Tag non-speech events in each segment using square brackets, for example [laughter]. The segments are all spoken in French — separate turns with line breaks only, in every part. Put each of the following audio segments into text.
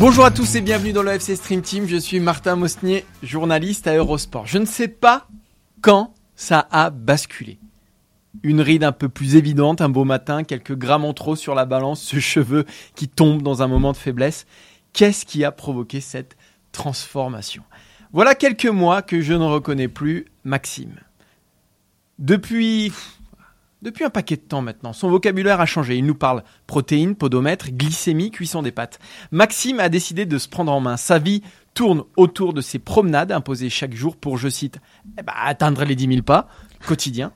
Bonjour à tous et bienvenue dans le FC Stream Team. Je suis Martin Mosnier, journaliste à Eurosport. Je ne sais pas quand ça a basculé. Une ride un peu plus évidente un beau matin, quelques grammes en trop sur la balance, ce cheveu qui tombe dans un moment de faiblesse. Qu'est-ce qui a provoqué cette transformation? Voilà quelques mois que je ne reconnais plus Maxime. Depuis depuis un paquet de temps maintenant, son vocabulaire a changé. Il nous parle protéines, podomètre, glycémie, cuisson des pâtes. Maxime a décidé de se prendre en main. Sa vie tourne autour de ses promenades imposées chaque jour pour, je cite, eh ben, atteindre les 10 000 pas quotidiens.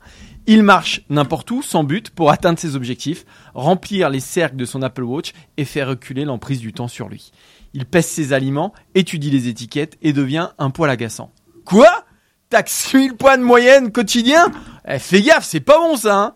Il marche n'importe où, sans but, pour atteindre ses objectifs, remplir les cercles de son Apple Watch et faire reculer l'emprise du temps sur lui. Il pèse ses aliments, étudie les étiquettes et devient un poil agaçant. Quoi? Taxe 1000 points de moyenne quotidien? Eh, Fais gaffe, c'est pas bon ça hein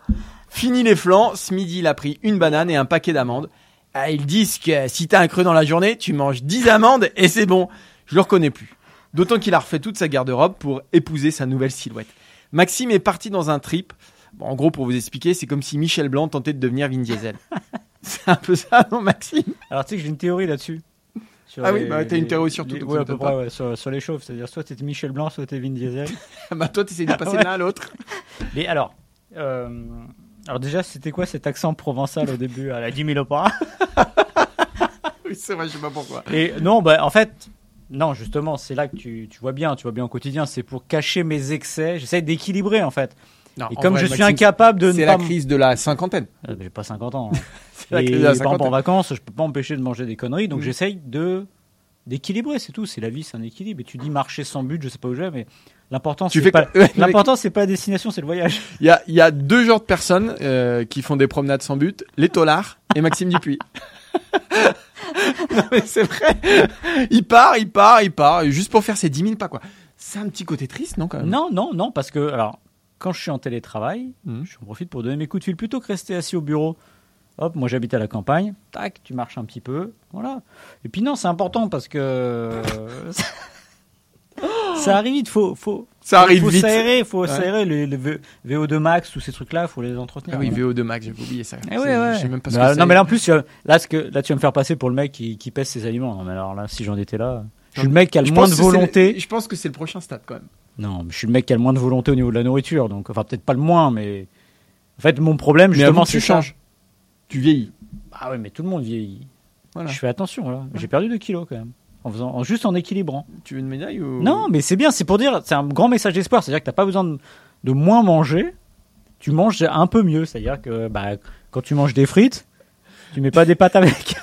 Fini les flancs, ce midi il a pris une banane et un paquet d'amandes. Ah, ils disent que si t'as un creux dans la journée, tu manges 10 amandes et c'est bon. Je le reconnais plus. D'autant qu'il a refait toute sa garde-robe pour épouser sa nouvelle silhouette. Maxime est parti dans un trip. Bon, en gros, pour vous expliquer, c'est comme si Michel Blanc tentait de devenir Vin Diesel. [laughs] c'est un peu ça, non, Maxime?
Alors tu sais que j'ai une théorie là-dessus. Sur
Ah oui, bah, t'as une théorie sur tout,
les- ouais, à peu près, ouais, sur, sur les chauves. C'est-à-dire soit t'étais Michel Blanc, soit t'étais Vin Diesel. [laughs]
bah toi, t'essayes de passer
Ouais.
l'un à l'autre. [laughs]
Mais alors, euh, alors déjà, c'était quoi cet accent provençal au début à la 10 000 opéra
oui, c'est vrai, je sais pas pourquoi.
Et non, bah en fait, non, justement, c'est là que tu, tu vois bien, tu vois bien au quotidien, c'est pour cacher mes excès. J'essaie d'équilibrer en fait.
Non,
Et comme
vrai,
je suis
Maxime,
incapable de ne
C'est
pas
la crise de la cinquantaine.
Euh, J'ai pas 50 ans. hein. [laughs]
C'est la crise de la
en vacances, je peux pas empêcher de manger des conneries, donc
Mm.
j'essaye de d'équilibrer, c'est tout. C'est la vie, c'est un équilibre. Et tu dis marcher sans but, je sais pas où je vais, mais l'important c'est pas [laughs] l'important c'est pas la destination, c'est le voyage.
Il y a, il y a deux genres de personnes euh, qui font des promenades sans but, les tolards et Maxime Dupuis. [laughs] non mais c'est vrai. Il part, il part, il part, juste pour faire ses 10 000 pas quoi. C'est un petit côté triste, non quand même?
Non, non, non, parce que alors quand je suis en télétravail,
Mhm.
je profite pour donner mes coups de fil plutôt que rester assis au bureau. Hop, moi j'habite à la campagne, tac, tu marches un petit peu, voilà. Et puis non, c'est important parce que [laughs] ça arrive vite, faut faut
Ça arrive
faut
vite.
s'aérer, faut
Ouais.
s'aérer les, les V- VO2 max, tous ces trucs-là, faut les entretenir.
Ah oui,
voilà.
VO2 Max, j'avais oublié ça.
Eh ouais, ouais.
Je sais même pas ce
Bah,
que
non mais là en plus là ce que là tu vas me faire passer pour le mec qui, qui pèse ses aliments. Non mais alors là si j'en étais là, je suis le mec qui a le moins de volonté.
Je pense que c'est le prochain stade quand même.
Non, mais je suis le mec qui a le moins de volonté au niveau de la nourriture, donc enfin peut-être pas le moins, mais en fait mon problème
Mais
justement
tu
c'est ça.
changes. Tu vieillis.
Ah ouais, mais tout le monde vieillit.
Voilà.
Je fais attention là. J'ai perdu 2 kilos quand même. En faisant, en- juste en équilibrant.
Tu veux une médaille ou?
Non, mais c'est bien, c'est pour dire, c'est un grand message d'espoir. C'est-à-dire que t'as pas besoin de, de moins manger, tu manges un peu mieux. C'est-à-dire que bah, quand tu manges des frites, tu mets pas des pâtes avec.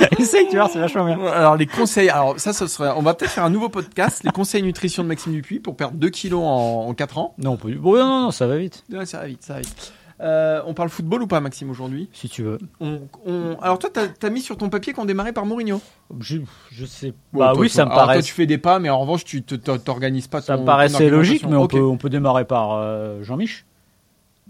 [laughs] Essaye, tu vois, c'est vachement bien.
Alors les conseils, alors ça, ce serait, on va peut-être faire un nouveau podcast, les conseils nutrition de Maxime Dupuis pour perdre 2 kilos en, en 4 ans.
Non, on peut- bon, non, non, ça va vite,
Ouais, ça va vite, ça va vite. Euh, on parle football ou pas, Maxime, aujourd'hui?
Si tu veux.
on, on- Alors toi, t'as as mis sur ton papier qu'on démarrait par Mourinho?
Je, je sais.
Bon,
bah
toi,
oui,
toi-
ça me paraît.
Toi, tu fais des pas, mais en revanche, tu t'organises pas.
Ça me paraissait logique, mais on, peut,
Ok.
on peut démarrer par euh, Jean-Mich.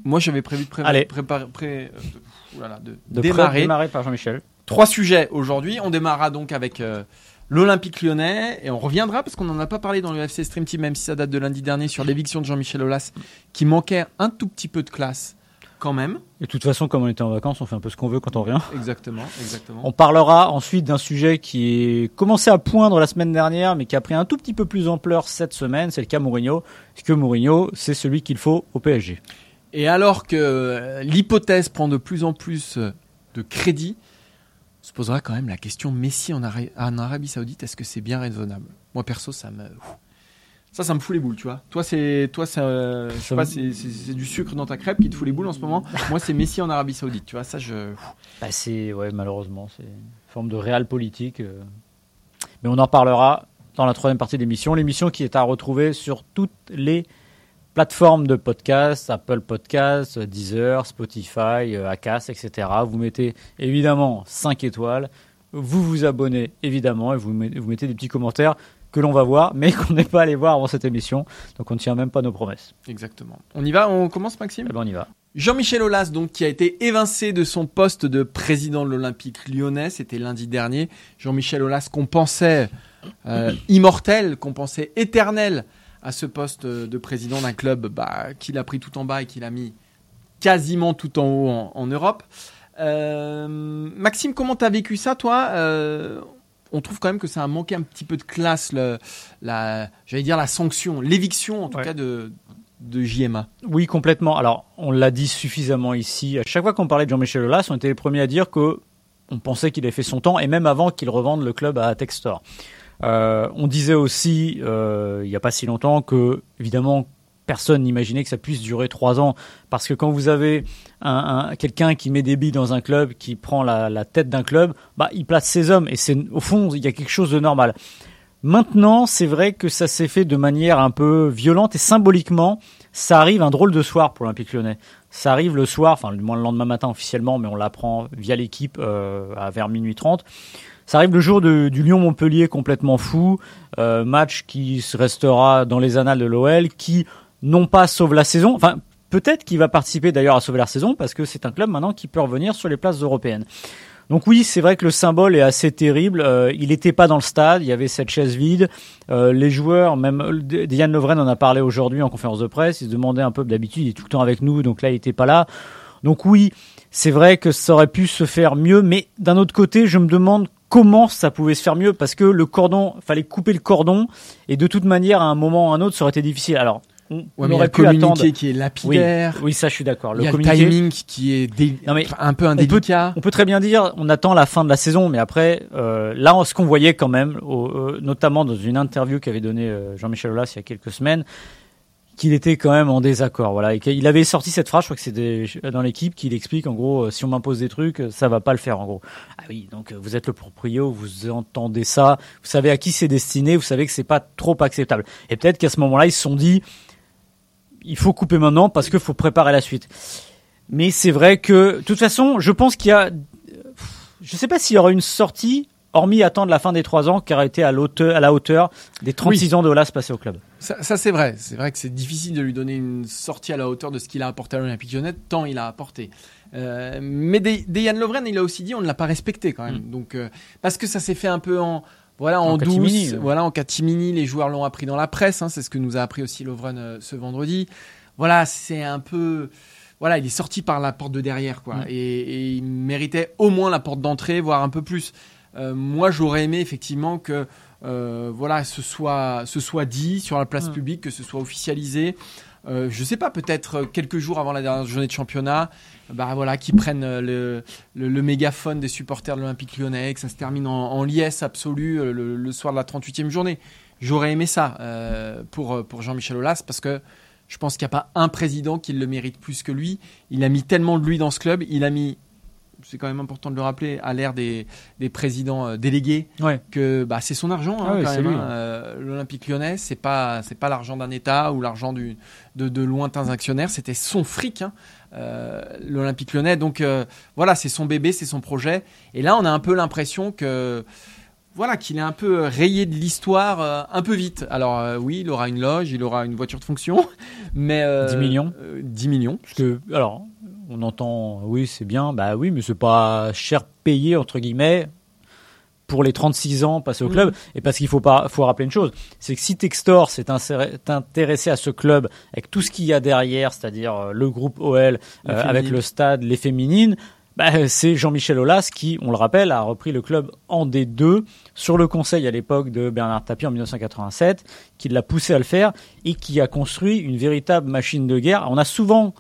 Moi, j'avais prévu de pré-
Allez.
préparer, pré- euh, de- oulala, de
De
démarrer.
démarrer par Jean-Michel.
Trois sujets aujourd'hui. On démarrera donc avec euh, l'Olympique lyonnais et on reviendra parce qu'on n'en a pas parlé dans le FC Stream Team, même si ça date de lundi dernier, sur l'éviction de Jean-Michel Aulas, qui manquait un tout petit peu de classe quand même.
Et de toute façon, comme on était en vacances, on fait un peu ce qu'on veut quand on revient.
Exactement, exactement.
On parlera ensuite d'un sujet qui est commencé à poindre la semaine dernière, mais qui a pris un tout petit peu plus d'ampleur cette semaine. C'est le cas Mourinho. Parce que Mourinho, c'est celui qu'il faut au PSG.
Et alors que euh, l'hypothèse prend de plus en plus euh, de crédit, se posera quand même la question Messi en, Ara- en Arabie Saoudite, est-ce que c'est bien raisonnable? Moi perso, ça me ça, ça me fout les boules, tu vois. Toi, c'est toi, c'est euh, je sais pas, c'est du sucre dans ta crêpe qui te fout les boules en ce moment. [laughs] Moi, c'est Messi en Arabie Saoudite, tu vois. Ça, je
Bah, c'est, ouais, malheureusement, c'est une forme de réel politique. euh. Mais on en parlera dans la troisième partie de l'émission. L'émission qui est à retrouver sur toutes les plateformes de podcast, Apple Podcasts, Deezer, Spotify, euh, Acast, etc. Vous mettez évidemment 5 étoiles, vous vous abonnez évidemment et vous mettez, vous mettez des petits commentaires que l'on va voir, mais [laughs] qu'on n'est pas allé voir avant cette émission. Donc on ne tient même pas nos promesses.
Exactement. On y va, on commence Maxime?
Eh ben, on y va.
Jean-Michel Aulas, donc, qui a été évincé de son poste de président de l'Olympique lyonnais, c'était lundi dernier. Jean-Michel Aulas qu'on pensait euh, immortel, qu'on pensait éternel à ce poste de président d'un club bah, qu'il a pris tout en bas et qu'il a mis quasiment tout en haut en, en Europe. Euh, Maxime, comment t'as vécu ça, toi? Euh, On trouve quand même que ça a manqué un petit peu de classe, le, la, j'allais dire la sanction, l'éviction en tout
Ouais.
cas de, de JMA.
Oui, complètement. Alors, on l'a dit suffisamment ici. À chaque fois qu'on parlait de Jean-Michel Aulas, on était les premiers à dire que on pensait qu'il avait fait son temps, et même avant qu'il revende le club à Textor. Euh, on disait aussi, euh, il n'y a pas si longtemps, que évidemment personne n'imaginait que ça puisse durer trois ans, parce que quand vous avez un, un- quelqu'un qui met des billes dans un club, qui prend la, la tête d'un club, bah il place ses hommes, et c'est au fond il y a quelque chose de normal. Maintenant, c'est vrai que ça s'est fait de manière un peu violente et symboliquement, ça arrive un drôle de soir pour l'Olympique lyonnais. Ça arrive le soir, enfin le lendemain matin officiellement, mais on l'apprend via l'équipe euh, à vers minuit 30. Ça arrive le jour du Lyon-Montpellier complètement fou, euh, match qui restera dans les annales de l'OL, qui non pas sauve la saison, enfin peut-être qu'il va participer d'ailleurs à sauver la saison parce que c'est un club maintenant qui peut revenir sur les places européennes. Donc oui, c'est vrai que le symbole est assez terrible. Euh, il n'était pas dans le stade, il y avait cette chaise vide. Euh, les joueurs, même euh, D- Yann Lovren en a parlé aujourd'hui en conférence de presse, il se demandait un peu d'habitude, il est tout le temps avec nous, donc là il n'était pas là. Donc oui, c'est vrai que ça aurait pu se faire mieux, mais d'un autre côté, je me demande comment ça pouvait se faire mieux parce que le cordon, fallait couper le cordon et de toute manière à un moment ou à un autre ça aurait été difficile. Alors on,
Ouais,
on
mais
aurait
le
pu attendre.
qui est
Oui,
lapidaire.
oui, ça je suis d'accord. Le
le timing qui est dé-
Non, mais
un peu
peut-
indélicat.
on peut très bien dire, on attend la fin de la saison, mais après, euh, là, ce qu'on voyait quand même, au- euh, notamment dans une interview qu'avait donnée euh, Jean-Michel Aulas il y a quelques semaines, qu'il était quand même en désaccord. Voilà, avait sorti cette phrase, je crois que c'était dans l'équipe, qu'il explique en gros, euh, si on m'impose des trucs, euh, ça va pas le faire en gros. Ah oui, donc euh, vous êtes le proprio, vous entendez ça, vous savez à qui c'est destiné, vous savez que c'est pas trop acceptable. Et peut-être qu'à ce moment-là, ils se sont dit, il faut couper maintenant parce qu'il faut préparer la suite. Mais c'est vrai que, de toute façon, je pense qu'il y a, je sais pas s'il y aura une sortie, hormis attendre la fin des trois ans, qui aurait été à, l'auteur- à la hauteur des 36 ans de Olas passé au club.
Ça, ça, c'est vrai. C'est vrai que c'est difficile de lui donner une sortie à la hauteur de ce qu'il a apporté à l'Olympique Lyonnais, tant il a apporté. Euh, mais Yann Lovren, il a aussi dit on ne l'a pas respecté quand même. Donc euh, parce que ça s'est fait un peu en voilà en,
En
douce,
catimini, ouais.
voilà en catimini. Les joueurs l'ont appris dans la presse. Hein, c'est ce que nous a appris aussi Lovren euh, ce vendredi. Voilà, c'est un peu voilà, il est sorti par la porte de derrière quoi,
Mm.
et, et il méritait au moins la porte d'entrée, voire un peu plus. Euh, moi, j'aurais aimé effectivement que euh, voilà, ce soit, ce soit dit sur la place
Mm.
publique, que ce soit officialisé. Euh, je sais pas, peut-être euh, quelques jours avant la dernière journée de championnat, bah voilà, qui prennent le, le, le mégaphone des supporters de l'Olympique Lyonnais, que ça se termine en, en liesse absolue le, le soir de la 38e journée. J'aurais aimé ça euh, pour pour Jean-Michel Aulas parce que je pense qu'il n'y a pas un président qui le mérite plus que lui. Il a mis tellement de lui dans ce club, il a mis c'est quand même important de le rappeler, à l'ère des, des présidents euh, délégués,
Ouais.
que bah, c'est son argent hein,
Ah
hein. Euh, L'Olympique Lyonnais, c'est pas c'est pas l'argent d'un État ou l'argent de, de lointains actionnaires, c'était son fric. Hein, euh, L'Olympique Lyonnais, donc euh, voilà, c'est son bébé, c'est son projet. Et là, on a un peu l'impression que voilà qu'il est un peu rayé de l'histoire euh, un peu vite. Alors euh, oui, il aura une loge, il aura une voiture de fonction, [laughs] mais euh,
10 millions.
euh, 10 millions.
Parce que, alors, on entend, oui, c'est bien, bah oui, mais c'est pas cher payé, entre guillemets, pour les 36 ans passés au
Mhm.
club. Et parce qu'il faut pas, faut rappeler une chose, c'est que si Textor s'est intéressé à ce club avec tout ce qu'il y a derrière, c'est-à-dire euh, le groupe OL, euh, avec le stade, les féminines, bah, c'est Jean-Michel Aulas qui, on le rappelle, a repris le club en D2 sur le conseil à l'époque de Bernard Tapie en 1987, qui l'a poussé à le faire et qui a construit une véritable machine de guerre. On a souvent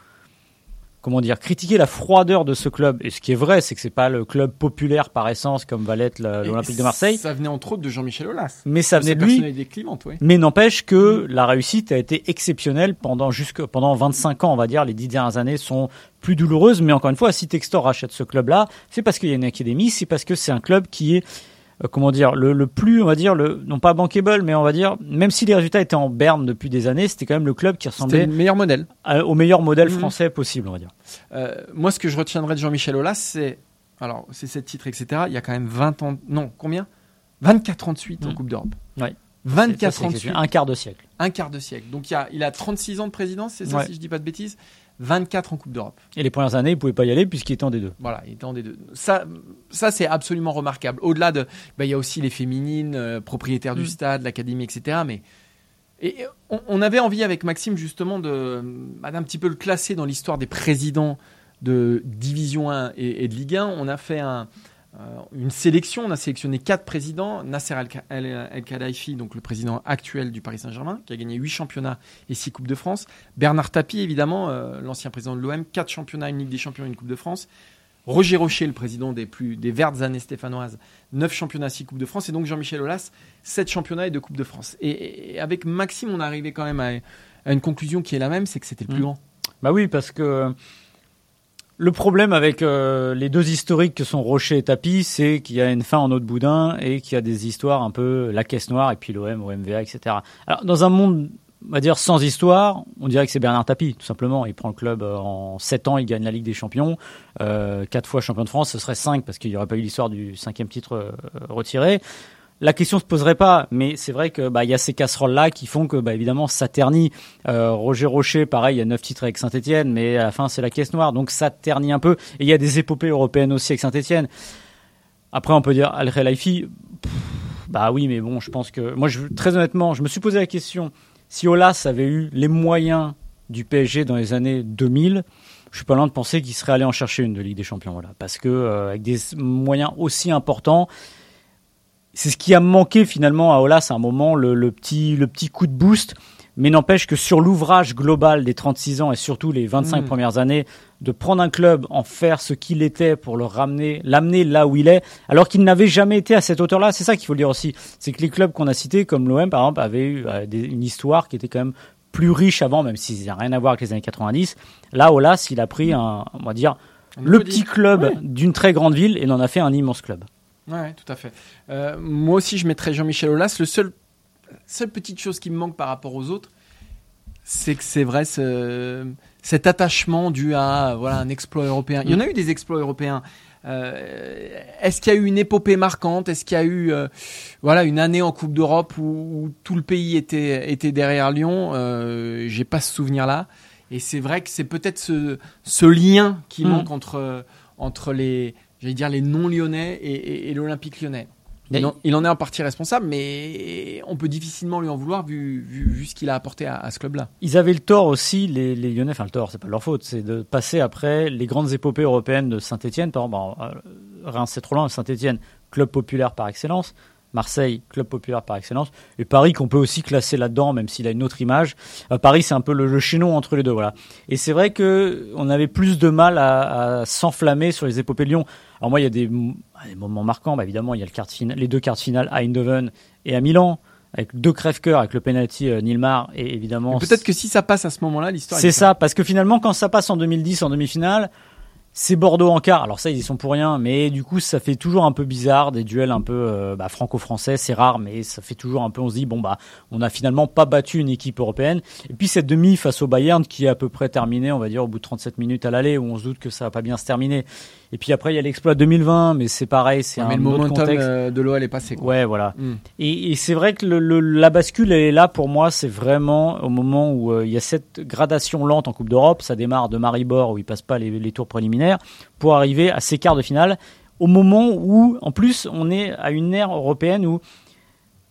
comment dire, critiqué la froideur de ce club. Et ce qui est vrai, c'est que c'est pas le club populaire par essence comme va l'être l'Olympique de Marseille.
Ça venait entre autres de Jean-Michel Aulas.
Mais ça venait de lui. Mais n'empêche que la réussite a été exceptionnelle pendant jusque pendant 25 ans, on va dire. Les dix dernières années sont plus douloureuses, mais encore une fois, si Textor rachète ce club-là, c'est parce qu'il y a une académie, c'est parce que c'est un club qui est euh, comment dire, le, le plus, on va dire, le, non pas bankable, mais on va dire, même si les résultats étaient en berne depuis des années, c'était quand même le club qui ressemblait
le meilleur modèle.
à- au meilleur modèle
Mhm.
français possible, on va dire.
Euh, moi, ce que je retiendrai de Jean-Michel Aulas, c'est. Alors, c'est sept titres, etc. Il y a quand même 20 ans. Non, combien? 24 ans de suite en
Mm.
Coupe d'Europe.
Ouais.
24
C'est-
ans
un quart de siècle.
Un quart de siècle. Donc, il, y a, il a 36 ans de présidence, c'est ça,
Ouais.
si je dis pas de bêtises 24 en Coupe d'Europe.
Et les premières années, il pouvait pas y aller puisqu'il était en D2.
Voilà, il était en des deux. Ça, ça c'est absolument remarquable. Au-delà de. bah, il y a aussi les féminines, euh, propriétaires du
Mm.
stade, l'académie, etc. Mais. Et on, on avait envie avec Maxime justement de bah, d'un petit peu le classer dans l'histoire des présidents de Division 1 et, et de Ligue 1. On a fait un, une sélection, on a sélectionné quatre présidents. Nasser El, El- El Khelaifi, donc le président actuel du Paris Saint-Germain, qui a gagné huit championnats et six Coupes de France. Bernard Tapie, évidemment, euh, l'ancien président de l'OM, quatre championnats, une Ligue des Champions et une Coupe de France. Roger Rocher, le président des plus des vertes années stéphanoises, 9 championnats, 6 Coupes de France, et donc Jean-Michel Aulas, 7 championnats et 2 Coupes de France. Et, et avec Maxime, on est arrivé quand même à, à une conclusion qui est la même, c'est que c'était le plus
Mm.
grand.
Bah oui, parce que le problème avec euh, les deux historiques que sont Rocher et Tapi, c'est qu'il y a une fin en eau de boudin et qu'il y a des histoires un peu la caisse noire et puis l'OM, OMVA, etc. Alors dans un monde, on va dire sans histoire, on dirait que c'est Bernard Tapie, tout simplement. Il prend le club euh, en 7 ans, il gagne la Ligue des Champions, euh, 4 fois champion de France, ce serait 5 parce qu'il n'y aurait pas eu l'histoire du cinquième titre euh, retiré. La question se poserait pas, mais c'est vrai que bah y a ces casseroles là qui font que bah évidemment ça ternit. Euh, Roger Rocher, pareil, il y a neuf titres avec Saint-Etienne, mais à la fin c'est la caisse noire, donc ça ternit un peu. Et il y a des épopées européennes aussi avec Saint-Etienne. Après on peut dire Al Khelaifi, pff, bah oui, mais bon, je pense que moi je très honnêtement, je me suis posé la question si Olas avait eu les moyens du PSG dans les années 2000. Je suis pas loin de penser qu'il serait allé en chercher une de Ligue des Champions, voilà, parce que euh, avec des moyens aussi importants, c'est ce qui a manqué finalement à Olas à un moment, le, le petit, le petit coup de boost. Mais n'empêche que sur l'ouvrage global des 36 ans et surtout les 25
Mm.
premières années, de prendre un club, en faire ce qu'il était pour le ramener, l'amener là où il est, alors qu'il n'avait jamais été à cette hauteur-là. C'est ça qu'il faut le dire aussi. C'est que les clubs qu'on a cités, comme l'OM par exemple, avaient eu euh, des- une histoire qui était quand même plus riche avant, même s'il n'y a rien à voir avec les années 90. Là, Olas, il a pris un, on va dire,
On
le petit
dire.
club d'une très grande ville et en a fait un immense club.
Ouais, tout à fait. Euh, moi aussi, je mettrais Jean-Michel Aulas. Le seul, seule petite chose qui me manque par rapport aux autres, c'est que c'est vrai ce, cet attachement dû à voilà un exploit européen. Il y en a eu des exploits européens. Euh, Est-ce qu'il y a eu une épopée marquante? Est-ce qu'il y a eu euh, voilà une année en Coupe d'Europe où, où tout le pays était était derrière Lyon? J'ai pas ce souvenir-là. Et c'est vrai que c'est peut-être ce, ce lien qui
Mm.
manque entre entre les j'allais dire les non lyonnais et, et- et l'Olympique lyonnais. Il en, il en est en partie responsable, mais on peut difficilement lui en vouloir vu, vu, vu ce qu'il a apporté à, à ce club-là.
Ils avaient le tort aussi, les, les Lyonnais, enfin le tort, c'est pas leur faute, c'est de passer après les grandes épopées européennes de Saint-Etienne. Par exemple, bon, euh, Reims c'est trop loin, Saint-Etienne, club populaire par excellence. Marseille, club populaire par excellence. Et Paris qu'on peut aussi classer là-dedans, même s'il a une autre image. Euh, Paris, c'est un peu le, le chaînon entre les deux, voilà. Et c'est vrai que on avait plus de mal à, à s'enflammer sur les épopées de Lyon. Alors moi, il y a des, m- des moments marquants. Bah, évidemment, il y a le quart de finale, les deux quarts de finale à Eindhoven et à Milan, avec deux crève-cœurs, avec le penalty euh, Nilmar et évidemment.
Peut-être que si ça passe à ce moment-là, l'histoire. est
C'est ça, parce que finalement, quand ça passe en 2010 en demi-finale, c'est Bordeaux en quart. Alors ça, ils y sont pour rien, mais du coup, ça fait toujours un peu bizarre, des duels un peu euh, bah, franco-français, c'est rare, mais ça fait toujours un peu, on se dit, bon, bah, on a finalement pas battu une équipe européenne. Et puis cette demi face au Bayern, qui est à peu près terminée, on va dire, au bout de 37 minutes à l'aller, où on se doute que ça va pas bien se terminer. Et puis après, il y a l'exploit 2020, mais c'est pareil, c'est
Ouais,
un
mais le
autre
momentum
contexte.
euh, de l'OL est passé. Quoi.
Ouais, voilà.
Mm.
Et, et c'est vrai que le, le- la bascule elle est là pour moi, c'est vraiment au moment où euh, il y a cette gradation lente en Coupe d'Europe. Ça démarre de Maribor où il passe pas les, les tours préliminaires pour arriver à ces quarts de finale. Au moment où, en plus, on est à une ère européenne où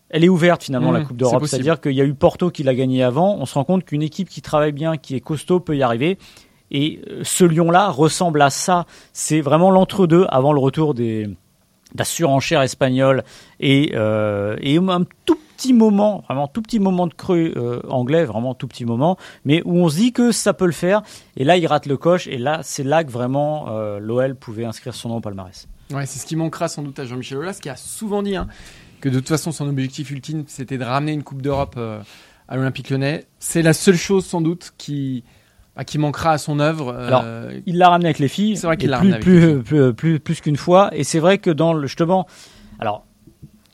elle est ouverte finalement
Mmh,
la Coupe
c'est
d'Europe. C'est-à-dire qu'il y a eu Porto qui l'a gagné avant. On se rend compte qu'une équipe qui travaille bien, qui est costaud, peut y arriver. Et euh, ce Lyon-là ressemble à ça. C'est vraiment l'entre-deux avant le retour des de la surenchère espagnole et, euh, et un tout petit moment, vraiment tout petit moment de creux euh, anglais, vraiment tout petit moment, mais où on se dit que ça peut le faire. Et là, il rate le coche. Et là, c'est là que vraiment euh, l'OL pouvait inscrire son nom au palmarès.
Ouais, c'est ce qui manquera sans doute à Jean-Michel Aulas, qui a souvent dit hein, que de toute façon son objectif ultime c'était de ramener une Coupe d'Europe euh, à l'Olympique Lyonnais. C'est la seule chose sans doute qui, bah, qui manquera à son œuvre. euh,
Alors, Il l'a ramené avec les filles.
C'est vrai qu'il l'a
plus,
ramené avec
plus, plus, plus, plus qu'une fois. Et c'est vrai que dans le justement, alors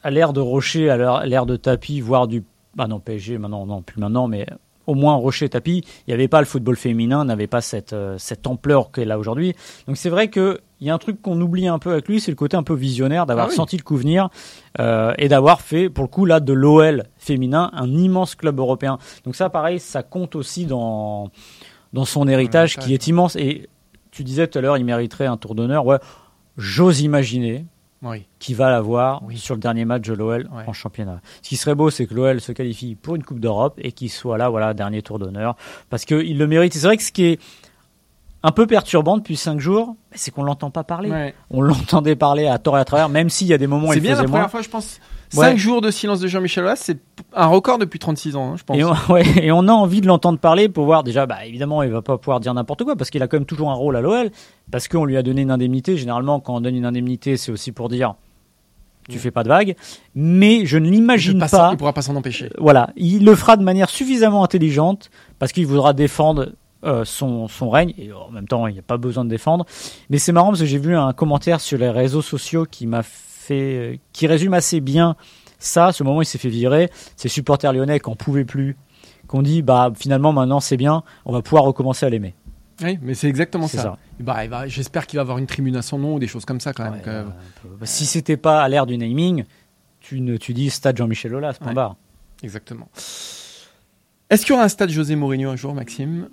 à l'ère de Rocher, à l'ère de tapis, voire du. Bah non, PSG, maintenant, non, plus maintenant, mais au moins Rocher Tapis, il n'y avait pas le football féminin, n'avait pas cette, euh, cette ampleur qu'elle a aujourd'hui. Donc c'est vrai qu'il y a un truc qu'on oublie un peu avec lui, c'est le côté un peu visionnaire, d'avoir
Ah oui.
senti le coup venir euh, et d'avoir fait, pour le coup, là, de l'OL féminin, un immense club européen. Donc ça, pareil, ça compte aussi dans, dans son héritage
héritage.
qui est immense. Et tu disais tout à l'heure, il mériterait un tour d'honneur. Ouais, j'ose imaginer
Oui.
qui va l'avoir
Oui.
sur le dernier match de l'OL
Ouais.
en championnat. Ce qui serait beau, c'est que l'OL se qualifie pour une Coupe d'Europe et qu'il soit là, voilà, dernier tour d'honneur, parce qu'il le mérite. C'est vrai que ce qui est un peu perturbant depuis cinq jours, c'est qu'on l'entend pas parler.
Ouais.
On l'entendait parler à tort et à travers, même s'il y a des moments où
C'est bien la première fois, je pense.
Ouais.
5 jours de silence de Jean-Michel Aulas, c'est un record depuis 36 ans, hein, je pense.
Et on, [laughs] ouais, et on a envie de l'entendre parler pour voir déjà, bah, évidemment, il va pas pouvoir dire n'importe quoi parce qu'il a quand même toujours un rôle à l'OL, parce qu'on lui a donné une indemnité. Généralement, quand on donne une indemnité, c'est aussi pour dire tu
Mm.
fais pas de vagues. Mais je ne l'imagine
passe-
pas.
Il pourra pas s'en empêcher.
Voilà, il le fera de manière suffisamment intelligente parce qu'il voudra défendre euh, son, son règne et en même temps il n'y a pas besoin de défendre. Mais c'est marrant parce que j'ai vu un commentaire sur les réseaux sociaux qui m'a fait, euh, qui résume assez bien ça. Ce moment où il s'est fait virer, ses supporters lyonnais qui en pouvaient plus, qu'on dit bah finalement maintenant c'est bien, on va pouvoir recommencer à l'aimer.
Oui, mais c'est exactement ça.
ça.
Bah, J'espère qu'il va avoir une tribune à son nom ou des choses comme ça quand même. Que-
euh, si c'était pas à l'ère du naming, tu ne tu dis stade Jean-Michel Aulas, point
Ouais.
barre.
Exactement. Est-ce qu'il y aura un stade José Mourinho un jour, Maxime?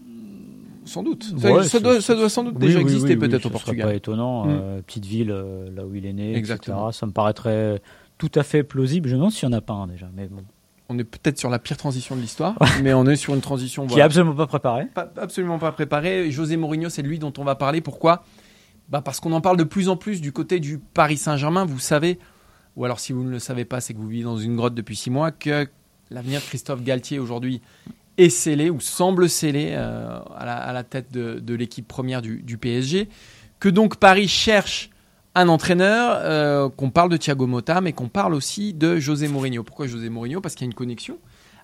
Sans doute. Ça,
Ouais,
ça
c'est-
doit, ça doit sans doute
Oui,
déjà
oui,
exister
oui, oui,
peut-être
ce
au
serait
Portugal.
pas étonnant, euh, petite ville euh, là où il est né,
Exactement.
etc. Ça me paraîtrait tout à fait plausible. Je me demande s'il n'y en a pas un déjà, mais bon.
On est peut-être sur la pire transition de l'histoire, [laughs] mais on est sur une transition
Qui est
voilà,
absolument pas préparé.
pas- absolument pas préparée. José Mourinho, c'est lui dont on va parler. Pourquoi? Bah Parce qu'on en parle de plus en plus du côté du Paris Saint-Germain. Vous savez, ou alors si vous ne le savez pas, c'est que vous vivez dans une grotte depuis six mois, que l'avenir de Christophe Galtier aujourd'hui est scellé ou semble scellé euh, à, la, tête de, l'équipe première du, PSG. Que donc Paris cherche un entraîneur, euh, qu'on parle de Thiago Motta, mais qu'on parle aussi de José Mourinho. Pourquoi José Mourinho? Parce qu'il y a une connexion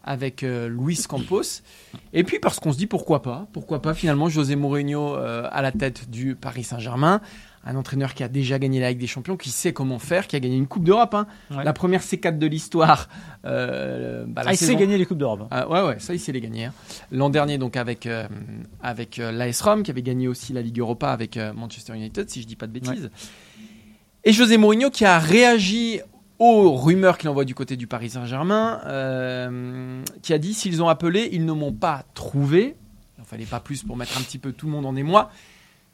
avec euh, Luis Campos. Et puis parce qu'on se dit pourquoi pas, pourquoi pas finalement José Mourinho à la tête du Paris Saint-Germain, un entraîneur qui a déjà gagné la Ligue des Champions, qui sait comment faire, qui a gagné une Coupe d'Europe, hein.
Ouais.
la première C4 de l'histoire. euh, bah,
Ah, il sait gagner les Coupes d'Europe. hein.
ah, ouais, ouais, ça, il sait les gagner. hein. L'an dernier, donc, avec, euh, avec euh, l'AS Rome, qui avait gagné aussi la Ligue Europa avec euh, Manchester United, si je dis pas de bêtises. Et José Mourinho qui a réagi aux rumeurs qu'il envoie du côté du Paris Saint-Germain, qui a dit s'ils ont appelé, ils ne m'ont pas trouvé. Il n'en fallait pas plus pour mettre un petit peu tout le monde en émoi.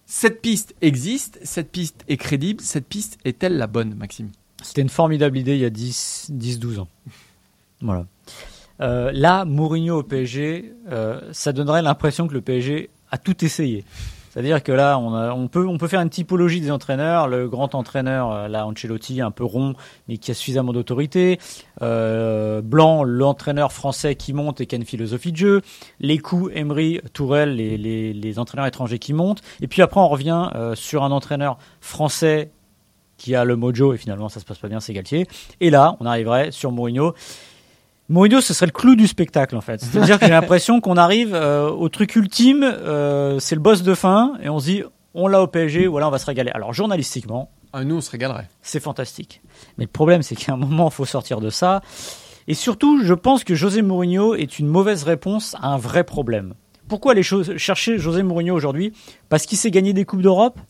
Cette piste existe, cette piste est crédible, cette piste est-elle la bonne, Maxime?
C'était une formidable idée il y a 10, 10-12 ans. Voilà. Euh, là, Mourinho au PSG, euh, ça donnerait l'impression que le PSG a tout essayé. C'est-à-dire que là, on, peut, faire une typologie des entraîneurs. Le grand entraîneur, euh, là, Ancelotti, un peu rond, mais qui a suffisamment d'autorité. Euh, Blanc, l'entraîneur français qui monte et qui a une philosophie de jeu. Les coups, Emery, Tourelle, les entraîneurs étrangers qui montent. Et puis après, on revient euh, sur un entraîneur français qui a le mojo et finalement ça se passe pas bien, c'est Galtier. Et là, on arriverait sur Mourinho. Mourinho, ce serait le clou du spectacle en fait. C'est-à-dire que j'ai l'impression qu'on arrive euh, au truc ultime, euh, c'est le boss de fin, et on se dit, on l'a au PSG, voilà, on va se régaler. Alors journalistiquement,
Ah, Nous, on se régalerait.
c'est fantastique. Mais le problème, c'est qu'à un moment, il faut sortir de ça. Et surtout, je pense que José Mourinho est une mauvaise réponse à un vrai problème. Pourquoi aller chercher José Mourinho aujourd'hui? Parce qu'il s'est gagné des Coupes d'Europe?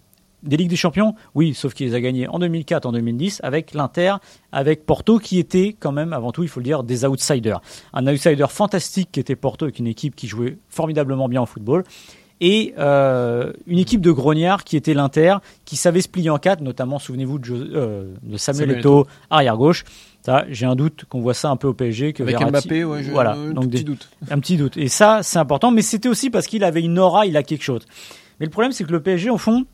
Des Ligues des Champions Oui, sauf qu'il les a gagnés en 2004, en 2010, avec l'Inter, avec Porto, qui était quand même, avant tout, il faut le dire, des outsiders. Un outsider fantastique qui était Porto, avec une équipe qui jouait formidablement bien au football. Et euh, une équipe de grognards qui était l'Inter, qui savait se plier en quatre, notamment, souvenez-vous de, euh, de Samuel, Eto'o, arrière-gauche. Ça, J'ai un doute qu'on voit ça un peu au PSG. Que
Avec
Verratti-
Mbappé, ouais,
voilà,
un
donc
tout
des-
petit doute. [laughs]
un petit doute. Et ça, c'est important, mais c'était aussi parce qu'il avait une aura, il a quelque chose. Mais le problème, c'est que le PSG, au fond,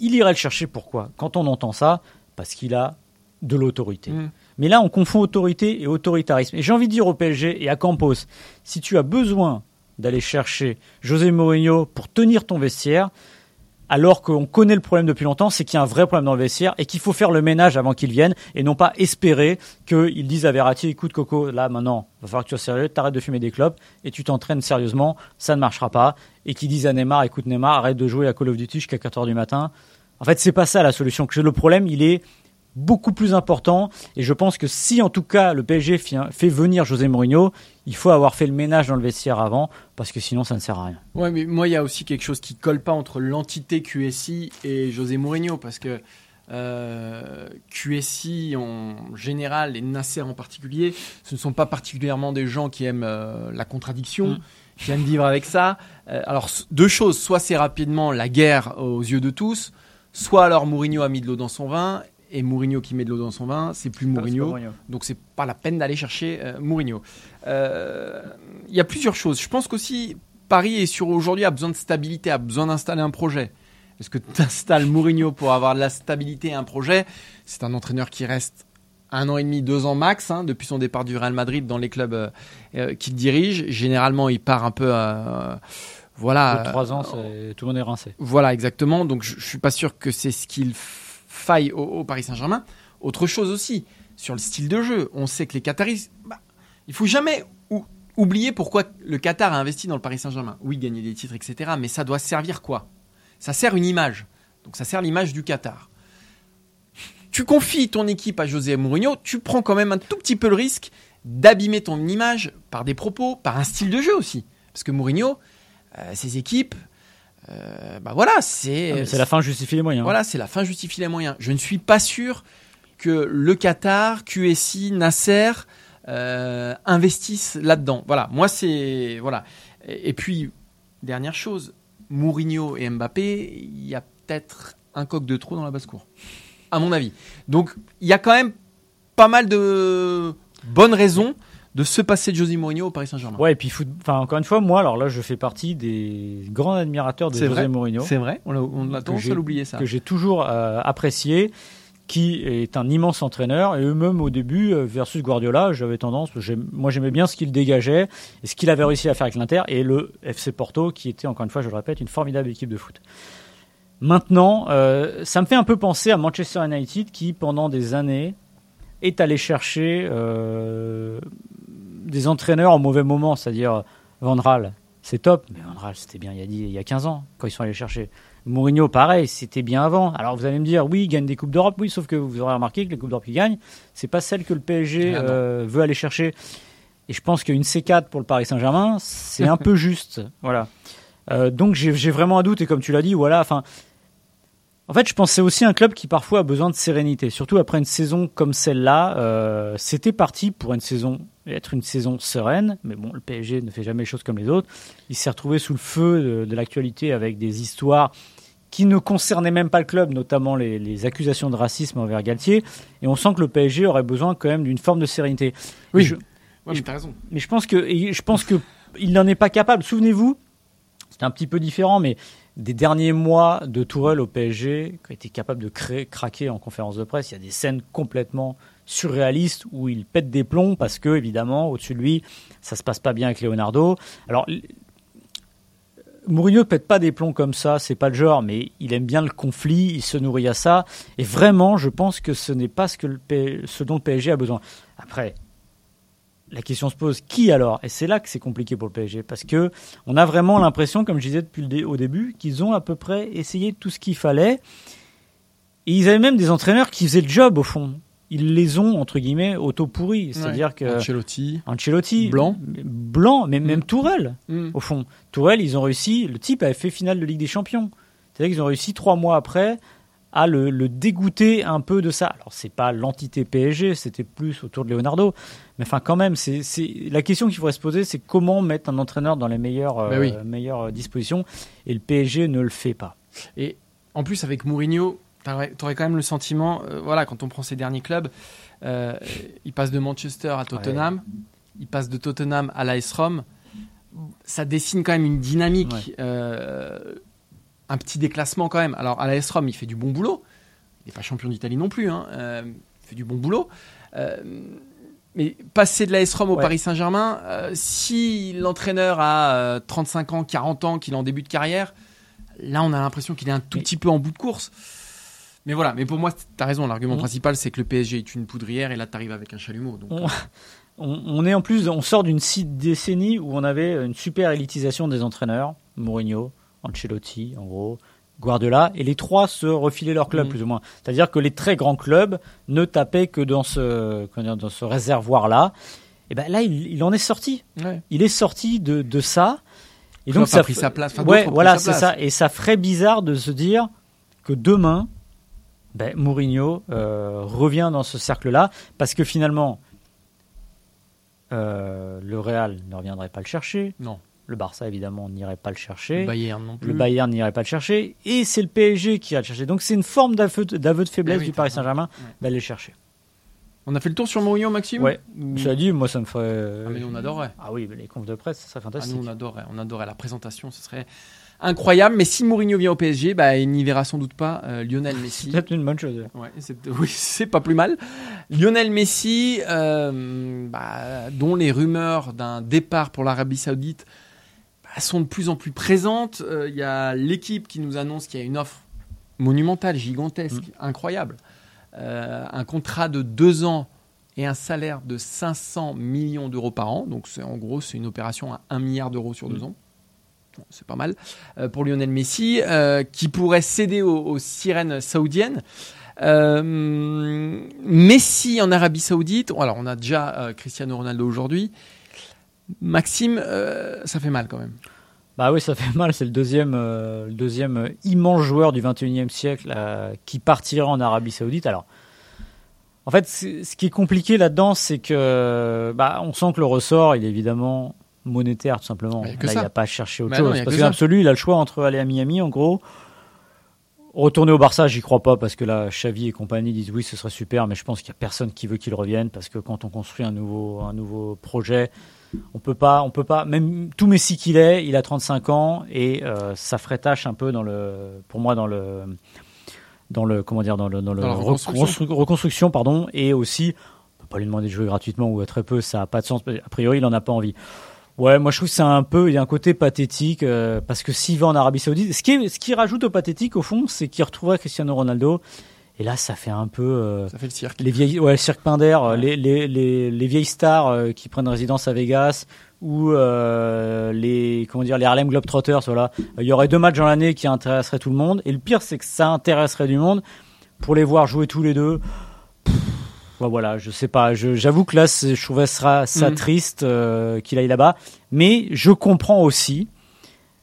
il irait le chercher. Pourquoi? Quand on entend ça, parce qu'il a de l'autorité.
Mm.
Mais là, on confond autorité et autoritarisme. Et j'ai envie de dire au PSG et à Campos, si tu as besoin d'aller chercher José Mourinho pour tenir ton vestiaire, alors qu'on connaît le problème depuis longtemps, c'est qu'il y a un vrai problème dans le vestiaire et qu'il faut faire le ménage avant qu'il vienne et non pas espérer qu'ils disent à Verratti, écoute Coco, là maintenant, va falloir que tu sois sérieux, t'arrêtes de fumer des clopes et tu t'entraînes sérieusement, ça ne marchera pas. Et qu'ils disent à Neymar, écoute Neymar, arrête de jouer à Call of Duty jusqu'à 4h du matin. En fait, c'est pas ça la solution. Le problème, il est beaucoup plus important. Et je pense que si en tout cas le PSG fait venir José Mourinho, il faut avoir fait le ménage dans le vestiaire avant, parce que sinon ça ne sert à rien.
Ouais, mais moi il y a aussi quelque chose qui colle pas entre l'entité QSI et José Mourinho, parce que euh, QSI en général et Nasser en particulier, ce ne sont pas particulièrement des gens qui aiment euh, la contradiction. Mm. qui aiment vivre avec ça. Euh, alors, deux choses. Soit c'est rapidement la guerre aux yeux de tous, soit alors Mourinho a mis de l'eau dans son vin, et Mourinho qui met de l'eau dans son vin, c'est plus Mourinho. Donc c'est pas la peine d'aller chercher euh, Mourinho. Euh, il y a plusieurs choses. Je pense qu'aussi Paris est sur aujourd'hui a besoin de stabilité, a besoin d'installer un projet. Est-ce que tu installes Mourinho pour avoir de la stabilité et un projet? C'est un entraîneur qui reste un an et demi, deux ans max, hein, depuis son départ du Real Madrid dans les clubs euh, qu'il dirige. Généralement, il part un peu à voilà.
trois ans, tout le monde est rincé.
Voilà, exactement. Donc je, je suis pas sûr que c'est ce qu'il faille au, Paris Saint-Germain. Autre chose aussi, sur le style de jeu, on sait que les Qataris, bah, il faut jamais oublier pourquoi le Qatar a investi dans le Paris Saint-Germain. Oui, gagner des titres, etc. Mais ça doit servir quoi? Ça sert une image. Donc ça sert l'image du Qatar. Tu confies ton équipe à José Mourinho, tu prends quand même un tout petit peu le risque d'abîmer ton image par des propos, par un style de jeu aussi. Parce que Mourinho, euh, ses équipes, euh, bah voilà, c'est.
Ah, c'est la fin justifie les moyens.
Voilà, c'est la fin justifie les moyens. Je ne suis pas sûr que le Qatar, QSI, Nasser euh, investissent là-dedans. Voilà, moi c'est voilà. Et, puis dernière chose, Mourinho et Mbappé, il y a peut-être un coq de trop dans la basse-cour, à mon avis. Donc il y a quand même pas mal de bonnes raisons de se passer de José Mourinho au Paris Saint-Germain.
Ouais, et puis enfin encore une fois, moi, alors là, je fais partie des grands admirateurs de José Mourinho.
C'est vrai, on a, tendance à l'oublier ça.
Que j'ai toujours euh, apprécié, qui est un immense entraîneur et eux-mêmes au début euh, versus Guardiola, j'avais tendance, moi j'aimais bien ce qu'il dégageait et ce qu'il avait réussi à faire avec l'Inter et le FC Porto, qui était encore une fois, je le répète, une formidable équipe de foot. Maintenant, euh, ça me fait un peu penser à Manchester United qui, pendant des années, est allé chercher des entraîneurs au mauvais moment, c'est-à-dire Van Raal, c'est top, mais Van Raal, c'était bien il y, a il y a 15 ans, quand ils sont allés chercher. Mourinho, pareil, c'était bien avant. Alors vous allez me dire, oui, il gagne des Coupes d'Europe, oui, sauf que vous aurez remarqué que les Coupes d'Europe qu'il gagne, c'est pas celle que le PSG ah euh, veut aller chercher. Et je pense qu'une C4 pour le Paris Saint-Germain, c'est un [laughs] peu juste. Voilà. Euh, donc j'ai vraiment un doute, et comme tu l'as dit, voilà, enfin, en fait, je pense que c'est aussi un club qui parfois a besoin de sérénité, surtout après une saison comme celle-là. Euh, C'était parti pour une saison être une saison sereine, mais bon, le PSG ne fait jamais les choses comme les autres. Il s'est retrouvé sous le feu de, l'actualité avec des histoires qui ne concernaient même pas le club, notamment les, accusations de racisme envers Galtier. Et on sent que le PSG aurait besoin quand même d'une forme de sérénité.
Oui, je, mais as raison.
Mais je pense que, je pense que il n'en est pas capable. Souvenez-vous, c'est un petit peu différent, mais des derniers mois de Tourelle au PSG, qui a été capable de craquer en conférence de presse, il y a des scènes complètement surréalistes où il pète des plombs parce que, évidemment, au-dessus de lui, ça se passe pas bien avec Leonardo. Alors, Mourinho pète pas des plombs comme ça, c'est pas le genre, mais il aime bien le conflit, il se nourrit à ça. Et vraiment, je pense que ce n'est pas ce, ce dont le PSG a besoin. Après, la question se pose qui alors? Et c'est là que c'est compliqué pour le PSG parce que on a vraiment l'impression, comme je disais depuis le au début, qu'ils ont à peu près essayé tout ce qu'il fallait. Et ils avaient même des entraîneurs qui faisaient le job au fond. Ils les ont entre guillemets auto pourris, c'est-à-dire que
Ancelotti,
Ancelotti,
Blanc,
Blanc, mais même mm. Tourelle mm. au fond. Tourelle, ils ont réussi. Le type avait fait finale de Ligue des Champions. C'est-à-dire qu'ils ont réussi trois mois après à le, le, dégoûter un peu de ça. Alors c'est pas l'entité PSG, c'était plus autour de Leonardo, mais enfin quand même, c'est la question qu'il faudrait se poser, c'est comment mettre un entraîneur dans les meilleures,
ben
euh, meilleures euh, dispositions, et le PSG ne le fait pas.
Et en plus avec Mourinho, tu aurais, quand même le sentiment, euh, voilà, quand on prend ses derniers clubs, il passe de Manchester à Tottenham, il passe de Tottenham à l'AS Rome, ça dessine quand même une dynamique un petit déclassement quand même. Alors à la Rome, il fait du bon boulot. Il n'est pas champion d'Italie non plus. Hein. Euh, il fait du bon boulot. Euh, mais passer de la Rome au Paris Saint-Germain, euh, si l'entraîneur a 35 ans, 40 ans, qu'il est en début de carrière, là on a l'impression qu'il est un tout petit peu en bout de course. Mais voilà, mais pour moi, tu as raison, l'argument principal c'est que le PSG est une poudrière et là tu arrives avec un chalumeau. [laughs]
On, on, est en plus, on sort d'une décennie où on avait une super élitisation des entraîneurs, Mourinho, Ancelotti, en gros, Guardiola, et les trois se refilaient leur club
Mhm.
plus ou moins. C'est-à-dire que les très grands clubs ne tapaient que dans ce, dans ce réservoir-là. Et ben là, il, il en est sorti.
Ouais.
Il est sorti de, de ça. Et
Klopp
donc ça
a pris sa place. Enfin,
ouais, voilà, c'est ça. Et ça ferait bizarre de se dire que demain, ben, Mourinho euh, revient dans ce cercle-là, parce que finalement, euh, le Real ne reviendrait pas le chercher.
Non.
Le Barça, évidemment, n'irait pas le chercher.
Le Bayern non plus.
Le Bayern n'irait pas le chercher. Et c'est le PSG qui ira le chercher. Donc c'est une forme d'aveu de faiblesse
Eh oui,
du Paris. Saint-Germain
Ouais.
d'aller le chercher.
On a fait le tour sur Mourinho, Maxime?
Ouais.
Ou-
Cela dit, moi, ça me ferait.
Ah, mais nous, on adorerait.
Ah oui, mais les confs de presse, ça serait
Ah,
fantastique.
nous, on adorerait. On adorerait. La présentation, ce serait incroyable. Mais si Mourinho vient au PSG, bah, il n'y verra sans doute pas euh, Lionel [laughs] Messi.
C'est peut-être une bonne chose.
Ouais, [laughs] oui, c'est pas plus mal. Lionel Messi, euh, bah, dont les rumeurs d'un départ pour l'Arabie Saoudite sont de plus en plus présentes. Euh, Il y a l'équipe qui nous annonce qu'il y a une offre monumentale, gigantesque, incroyable. Euh, un contrat de deux ans et un salaire de 500 millions d'euros par an. Donc, en gros, c'est une opération à 1 milliard d'euros sur deux ans. Bon, c'est pas mal euh, pour Lionel Messi, qui pourrait céder aux, aux sirènes saoudiennes. Messi en Arabie Saoudite. Alors, on a déjà Cristiano Ronaldo aujourd'hui. Maxime, euh, ça fait mal quand même.
Bah oui, ça fait mal. C'est le deuxième, euh, le deuxième immense joueur du 21e siècle euh, qui partira en Arabie Saoudite. Alors, en fait, ce qui est compliqué là-dedans, c'est que bah, on sent que le ressort, il est évidemment monétaire tout simplement.
Bah, que
Là,
ça.
il n'a pas cherché autre
Bah
chose. Parce
que
l'absolu, il a le choix entre aller à Miami, en gros. Retourner au Barça, j'y crois pas parce que là, Xavi et compagnie disent oui, ce serait super, mais je pense qu'il y a personne qui veut qu'il revienne parce que quand on construit un nouveau, un nouveau projet, on peut pas, on peut pas, même tout Messi qu'il est, il a 35 ans et euh, ça ferait tâche un peu dans le, pour moi dans le, dans le, comment dire, dans le, dans le
Dans reconstruction.
reconstru- reconstruction, pardon, et aussi, on peut pas lui demander de jouer gratuitement ou à très peu, ça a pas de sens. A priori, il en a pas envie. Ouais, moi je trouve que c'est un peu, il y a un côté pathétique euh, parce que s'il va en Arabie Saoudite, ce qui, est- ce qui rajoute au pathétique au fond, c'est qu'il retrouverait Cristiano Ronaldo. Et là, ça fait un peu euh,
Ça fait le cirque.
les vieilles, ouais, Cirque Pinder, euh,
Ouais.
les, les, les, les vieilles stars euh, qui prennent résidence à Vegas ou euh, les comment dire les Harlem Globetrotters. Voilà, il y aurait deux matchs dans l'année qui intéresseraient tout le monde. Et le pire, c'est que ça intéresserait du monde pour les voir jouer tous les deux. Voilà, je sais pas. J'avoue que là, je trouvais ça, ça
Mhm.
triste euh, qu'il aille là-bas. Mais je comprends aussi.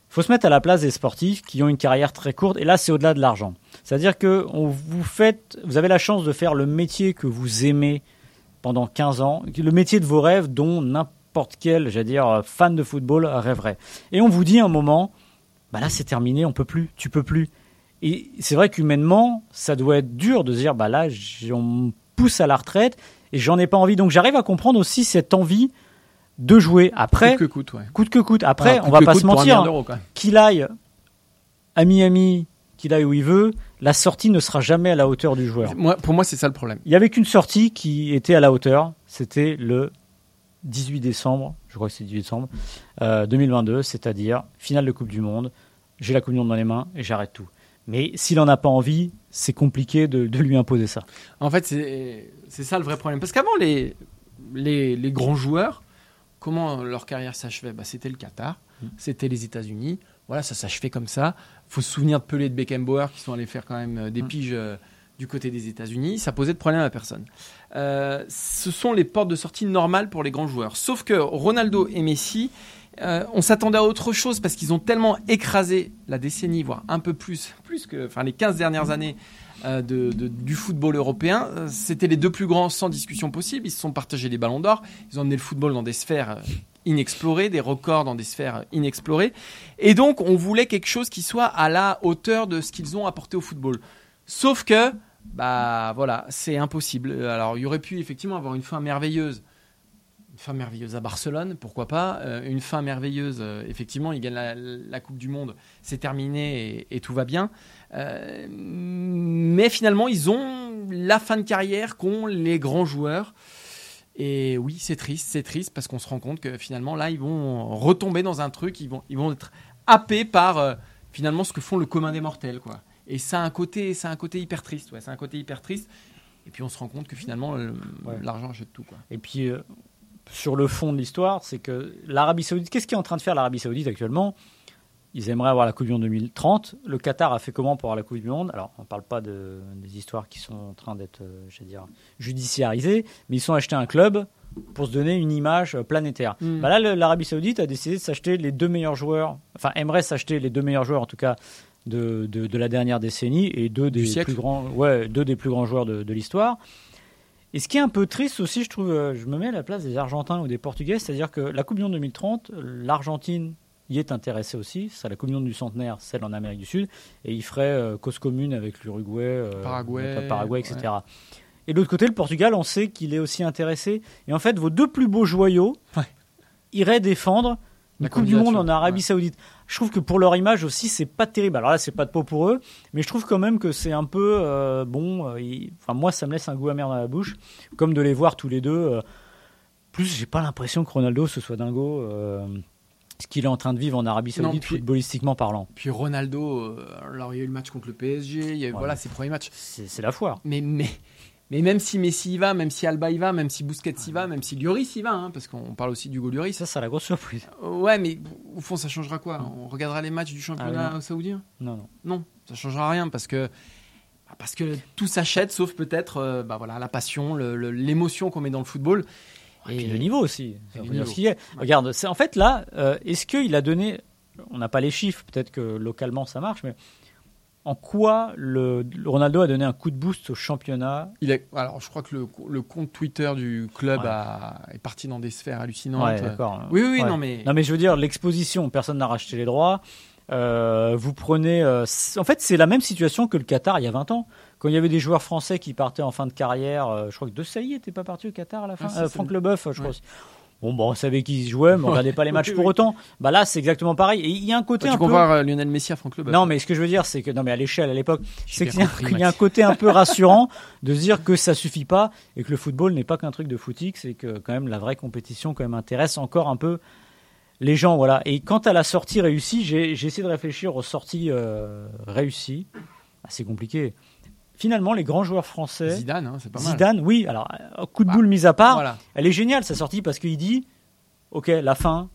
faut se mettre à la place des sportifs qui ont une carrière très courte. Et là, c'est au-delà de l'argent. C'est-à-dire que on vous faites, vous avez la chance de faire le métier que vous aimez pendant 15 ans, le métier de vos rêves dont n'importe quel, j'allais dire, fan de football rêverait. Et on vous dit un moment, bah là c'est terminé, on peut plus, tu peux plus. Et c'est vrai qu'humainement, ça doit être dur de se dire, bah là, on pousse à la retraite et j'en ai pas envie. Donc j'arrive à comprendre aussi cette envie de jouer. Après,
Coûte que coûte, ouais.
coûte que coûte. Après, on va pas se mentir. hein qu'il aille à Miami, qu'il aille où il veut, la sortie ne sera jamais à la hauteur du joueur.
Moi, pour moi, c'est ça le problème.
Il y avait qu'une sortie qui était à la hauteur, c'était le 18 décembre, je crois que c'est 18 décembre, euh, 2022, c'est-à-dire finale de Coupe du Monde, j'ai la Coupe du Monde dans les mains et j'arrête tout. Mais s'il en a pas envie, c'est compliqué de, de lui imposer ça.
En fait, c'est ça le vrai problème. Parce qu'avant, les, les, les grands joueurs, comment leur carrière s'achevait? Bah, C'était le Qatar, c'était les États-Unis. Voilà, ça s'achevait comme ça. faut se souvenir de Pelé et de Beckenbauer qui sont allés faire quand même euh, des
Mm.
piges euh, du côté des États-Unis. Ça posait de problème à personne. Euh, ce sont les portes de sortie normales pour les grands joueurs. Sauf que Ronaldo et Messi, euh, on s'attendait à autre chose parce qu'ils ont tellement écrasé la décennie, voire un peu plus, plus que enfin, les 15 dernières années euh, du football européen. Euh, C'était les deux plus grands sans discussion possible. Ils se sont partagés les ballons d'or. Ils ont emmené le football dans des sphères inexplorées, des records dans des sphères inexplorées. Et donc, on voulait quelque chose qui soit à la hauteur de ce qu'ils ont apporté au football. Sauf que, bah voilà, c'est impossible. Alors, il y aurait pu effectivement avoir une fin merveilleuse. Une fin merveilleuse à Barcelone, pourquoi pas. Euh, une fin merveilleuse, euh, effectivement, ils gagnent la, la Coupe du Monde, c'est terminé et, et tout va bien. Euh, mais finalement, ils ont la fin de carrière qu'ont les grands joueurs. Et oui, c'est triste, c'est triste parce qu'on se rend compte que finalement, là, ils vont retomber dans un truc, ils vont, ils vont être happés par finalement ce que font le commun des mortels, quoi. Et ça a un côté, ça a un côté hyper triste, ouais, c'est un côté hyper triste. Et puis on se rend compte que finalement,
Ouais.
l'argent achète tout, quoi.
Et puis, sur le fond de l'histoire, c'est que l'Arabie Saoudite, qu'est-ce qu'est en train de faire l'Arabie Saoudite actuellement? Ils aimeraient avoir la Coupe du Monde 2030. Le Qatar a fait comment pour avoir la Coupe du Monde? Alors, on ne parle pas de, des histoires qui sont en train d'être, euh, je vais dire, judiciarisées, mais ils sont achetés un club pour se donner une image euh, planétaire.
Mm.
Bah là, l'Arabie Saoudite a décidé de s'acheter les deux meilleurs joueurs, enfin, aimerait s'acheter les deux meilleurs joueurs, en tout cas, de, de, de la dernière décennie et deux des plus grands, ouais, deux des plus grands joueurs de, de l'histoire. Et ce qui est un peu triste aussi, je trouve, euh, je me mets à la place des Argentins ou des Portugais, c'est-à-dire que la Coupe du Monde 2030, l'Argentine y est intéressée aussi. Ce serait la Coupe du Monde du centenaire, celle en Amérique du Sud, et il ferait euh, cause commune avec l'Uruguay, euh,
Paraguay,
le Paraguay, etc. Et de l'autre côté, le Portugal, on sait qu'il est aussi intéressé. Et en fait, vos deux plus beaux joyaux
Ouais.
iraient défendre
La
Coupe du Monde en Arabie
ouais.
Saoudite. Je trouve que pour leur image aussi, c'est pas terrible. Alors là, c'est pas de peau pour eux, mais je trouve quand même que c'est un peu euh, bon. euh, Enfin, moi, ça me laisse un goût amer dans la bouche, comme de les voir tous les deux. euh, plus, j'ai pas l'impression que Ronaldo ce soit dingo. euh, ce qu'il est en train de vivre en Arabie
Non,
Saoudite,
puis-
footballistiquement parlant.
Puis Ronaldo, alors il y a eu le match contre le PSG, il y a eu,
Ouais.
voilà ses premiers matchs.
C'est la foire.
Mais, mais, mais même si Messi y va, même si Alba y va, même si Busquets y va, même si Lloris y va, hein, parce qu'on parle aussi du Lloris.
Ça, c'est la grosse surprise.
Euh, Ouais, mais au fond, ça changera quoi? On regardera les matchs du championnat
Ah
saoudien?
Non, non.
Non, ça changera rien parce que bah, parce que tout s'achète, sauf peut-être euh, bah voilà la passion, l'émotion qu'on met dans le football.
Et puis le niveau aussi.
Le niveau.
ce est. Regarde, c'est en fait là, euh, est-ce qu'il a donné, on n'a pas les chiffres, peut-être que localement ça marche, mais en quoi le, le Ronaldo a donné un coup de boost au championnat
Il alors, je crois que le, le compte Twitter du club
Ouais.
a- est parti dans des sphères hallucinantes.
Ouais, d'accord.
Oui, oui,
Ouais.
non, mais.
Non mais je veux dire l'exposition, personne n'a racheté les droits. Euh, vous prenez, euh, en fait c'est la même situation que le Qatar il y a 20 ans, quand il y avait des joueurs français qui partaient en fin de carrière. euh, je crois que De Sailly était pas parti au Qatar à la fin.
Ah,
Franck. Leboeuf, je crois. Bon, bon, on savait qu'ils jouaient, mais on regardait pas les [laughs] matchs
Oui,
pour
oui.
autant. Bah là, c'est exactement pareil. Et il y a un côté un
tu
peu.
compares euh, Lionel Messi à Franck Leboeuf.
Non, mais ce que je veux dire, c'est que non, mais à l'échelle, à l'époque, c'est qu'il y, a- [laughs] y un côté un peu [laughs] rassurant de se dire que ça suffit pas et que le football n'est pas qu'un truc de footix, c'est que quand même la vraie compétition quand même intéresse encore un peu les gens, voilà. Et quant à la sortie réussie, j'ai essayé de réfléchir aux sorties euh, réussies. Ah, c'est compliqué. Finalement, les grands joueurs français,
Zidane, hein, c'est pas mal.
Zidane, oui. Alors, euh, coup de
Bah,
boule mis à part,
Voilà.
elle est géniale sa sortie parce qu'il dit Ok, la fin,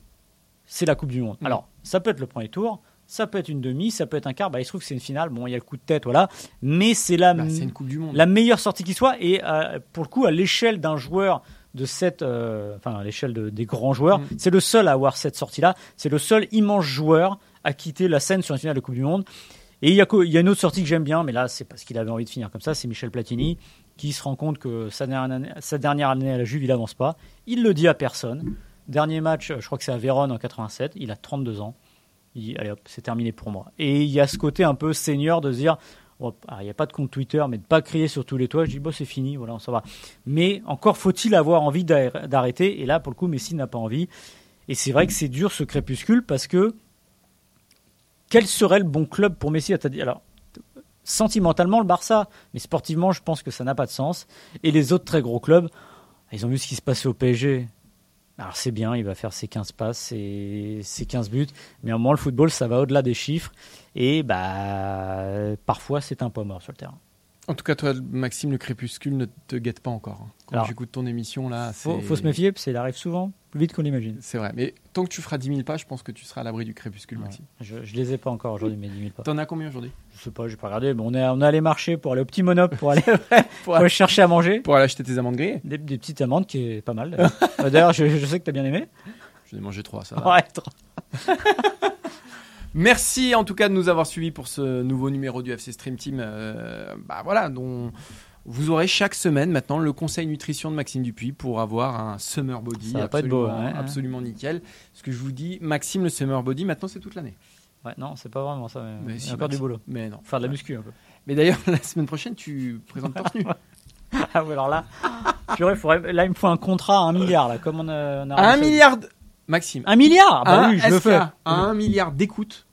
c'est la Coupe du Monde.
Mhm.
Alors, ça peut être le premier tour, ça peut être une demi, ça peut être un quart. Bah, il se trouve que c'est une finale. Bon, il y a le coup de tête, voilà. Mais c'est la,
Bah, c'est une Coupe du Monde.
la meilleure sortie qui soit. Et euh, pour le coup, à l'échelle d'un joueur de cette, euh, enfin, à l'échelle de- des grands joueurs,
Mhm.
c'est le seul à avoir cette sortie-là. C'est le seul immense joueur à quitter la scène sur une finale de Coupe du Monde. Et il y, a, y a une autre sortie que j'aime bien, mais là, c'est parce qu'il avait envie de finir comme ça. C'est Michel Platini qui se rend compte que sa dernière année, à la Juve, il avance pas. Il le dit à personne. Dernier match, je crois que c'est à Vérone en 87. Il a 32 ans. Il dit, allez hop, c'est terminé pour moi. Et il y a ce côté un peu senior de se dire, Bon, alors, il n'y a pas de compte Twitter, mais de pas crier sur tous les toits. Je dis, bon, c'est fini, voilà, on s'en va. Mais encore faut-il avoir envie d'ar- d'arrêter. Et là, pour le coup, Messi n'a pas envie. Et c'est vrai que c'est dur ce crépuscule parce que quel serait le bon club pour Messi Alors, sentimentalement, le Barça, mais sportivement, je pense que ça n'a pas de sens. Et les autres très gros clubs, ils ont vu ce qui se passait au PSG. Alors c'est bien, il va faire ses 15 passes, ses, ses 15 buts, mais à un moment le football ça va au-delà des chiffres et bah parfois c'est un poids mort sur le terrain.
En tout cas, toi, Maxime, le crépuscule ne te guette pas encore. hein. Quand
Alors,
j'écoute ton émission, là,
Faut,
c'est-
faut se méfier parce qu'il arrive souvent plus vite qu'on l'imagine.
C'est vrai. Mais tant que tu feras 10 000 pas, je pense que tu seras à l'abri du crépuscule,
Ouais.
Maxime.
Je, je les ai pas encore aujourd'hui, mais 10 000 pas.
T'en as combien aujourd'hui?
Je sais pas, j'ai pas regardé, mais on est, on est allé marcher pour aller au petit monop pour aller, [laughs]
pour,
aller chercher à manger.
pour aller acheter tes amandes grillées
Des, des petites amandes qui est pas mal. d'ailleurs. Euh, D'ailleurs, je, je sais que t'as bien aimé.
J'en ai mangé trois, ça va.
Ouais, trop. [laughs]
Merci en tout cas de nous avoir suivis pour ce nouveau numéro du FC Stream Team. euh, bah voilà, dont vous aurez chaque semaine maintenant le conseil nutrition de Maxime Dupuis pour avoir un summer body
Ça va pas être beau,
absolument,
hein,
absolument nickel. Ce que je vous dis, Maxime, le summer body, maintenant c'est toute l'année.
Ouais, non, c'est pas vraiment ça. Mais
Mais
il
si,
y a encore du boulot.
Mais non.
Faire de la muscu un peu.
Mais d'ailleurs, [laughs] la semaine prochaine, tu présentes torse nu. [laughs]
Ah ouais, alors là, purée, faudrait- là, il me faut un contrat à un milliard, là, comme on a. on a
un milliard de... Maxime,
Un milliard Bah
un
oui, je le fais.
à un milliard d'écoutes,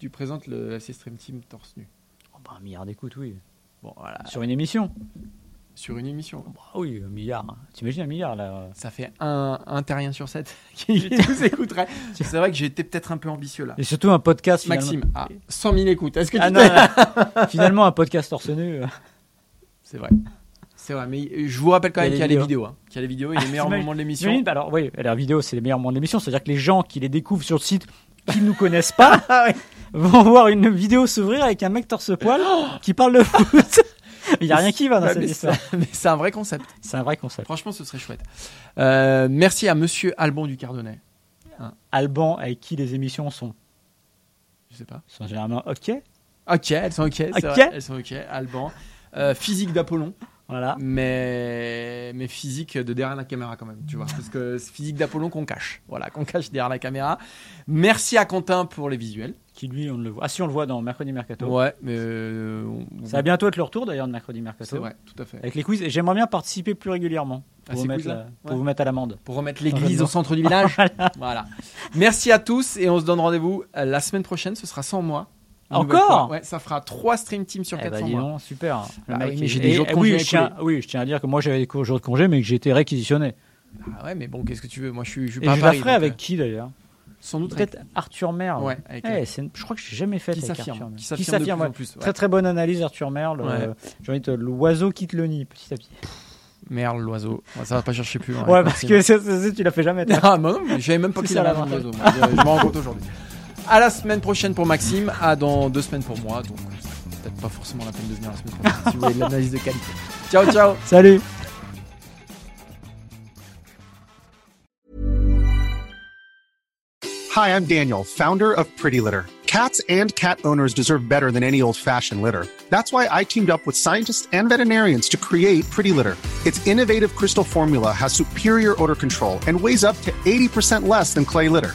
tu présentes le FC Stream Team torse nu.
Oh, bah, un milliard d'écoutes, oui.
Bon, voilà.
Sur une émission
Sur une émission.
Bah oui, un milliard. T'imagines un milliard, là
Ça fait un, un terrien sur sept [laughs] qui nous écouterait. C'est vrai que j'ai été peut-être un peu ambitieux là.
Et surtout un podcast, finalement.
Maxime, à 100 000 écoutes. Est-ce que tu
Ah, non,
t'es-
non. finalement, un podcast torse nu. euh,
C'est vrai. C'est vrai, mais je vous rappelle quand même qu'il y a
les
les vidéos. hein. Qu'il y a les vidéos et les meilleurs
T'imagines-
moments de l'émission.
t'imagines bah Alors, oui, la vidéo, c'est les meilleurs moments de l'émission. C'est-à-dire que les gens qui les découvrent sur le site qui nous connaissent pas [laughs]
Ah
vont voir une vidéo s'ouvrir avec un mec torse-poil qui parle de foot. [laughs] Il y a rien qui va dans
Ouais,
cette
mais
histoire.
mais c'est un vrai concept.
C'est un vrai concept.
Franchement, ce serait chouette. Euh, merci à Monsieur Alban du Cardonnay.
Alban, avec qui les émissions sont,
Je sais pas.
sont généralement ok.
Ok, elles sont ok. c'est
Ok.
vrai, elles sont ok. Alban. Euh, physique d'Apollon,
Voilà.
mais mais physique de derrière la caméra quand même, tu vois, parce que c'est physique d'Apollon qu'on cache, voilà, qu'on cache derrière la caméra. Merci à Quentin pour les visuels.
Qui lui, on le voit. Ah si, on le voit dans Mercredi Mercato.
Ouais, mais euh, on-
Ça va bientôt être le retour d'ailleurs de Mercredi Mercato.
c'est vrai, tout à fait.
Avec les quiz. Et j'aimerais bien participer plus régulièrement. Pour,
ces
vous mettre, pour vous mettre à l'amende.
Pour remettre l'église au centre du village. [laughs] voilà. Merci à tous et on se donne rendez-vous la semaine prochaine. Ce sera sans moi.
Encore.
Ouais, ça fera trois stream teams sur
Eh
quatre
ben,
sans
dis
moi.
donc, super. Le
Ah
mec,
oui, mais
il-
j'ai des jours de
et
congé
oui, je tiens, oui, je tiens à dire que moi j'avais des jours de congé, mais que j'ai été réquisitionné.
Ah ouais, mais bon, qu'est-ce que tu veux? Moi, je suis, je suis
Et
pas à
je
Paris,
la ferai
donc,
avec
euh,
qui d'ailleurs?
sans doute avec-
Peut-être Arthur Merle.
Ouais, avec
Eh, une- je crois que j'ai jamais fait
qui
avec Arthur Merle.
qui s'affirme
ouais.
en plus. ouais.
Très très bonne analyse Arthur Merle. Euh, J'ai envie de l'oiseau quitte le nid petit à petit.
Merde, l'oiseau. Ça va pas chercher plus.
Ouais, parce que tu l'as fait jamais. toi. [laughs]
Ah, bah non, je savais même pas qu'il
ça,
avait
la
un
vraie.
oiseau. moi. Je, je m'en rends compte aujourd'hui. [laughs] À la semaine prochaine pour Maxime, à dans deux semaines pour moi. Donc, peut-être pas forcément la peine de venir la semaine prochaine si vous voulez de l'analyse de qualité. Ciao, ciao.
Salut.
Hi, I'm Daniel, founder of Pretty Litter. Cats and cat owners deserve better than any old fashioned litter. That's why I teamed up with scientists and veterinarians to create Pretty Litter. Its innovative crystal formula has superior odor control and weighs up to 80% less than clay litter.